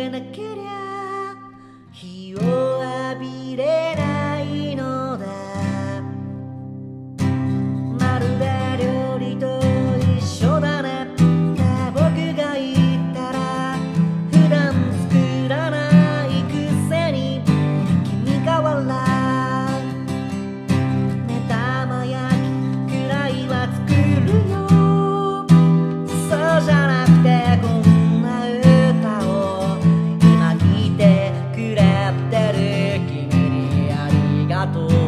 gonna get out. gato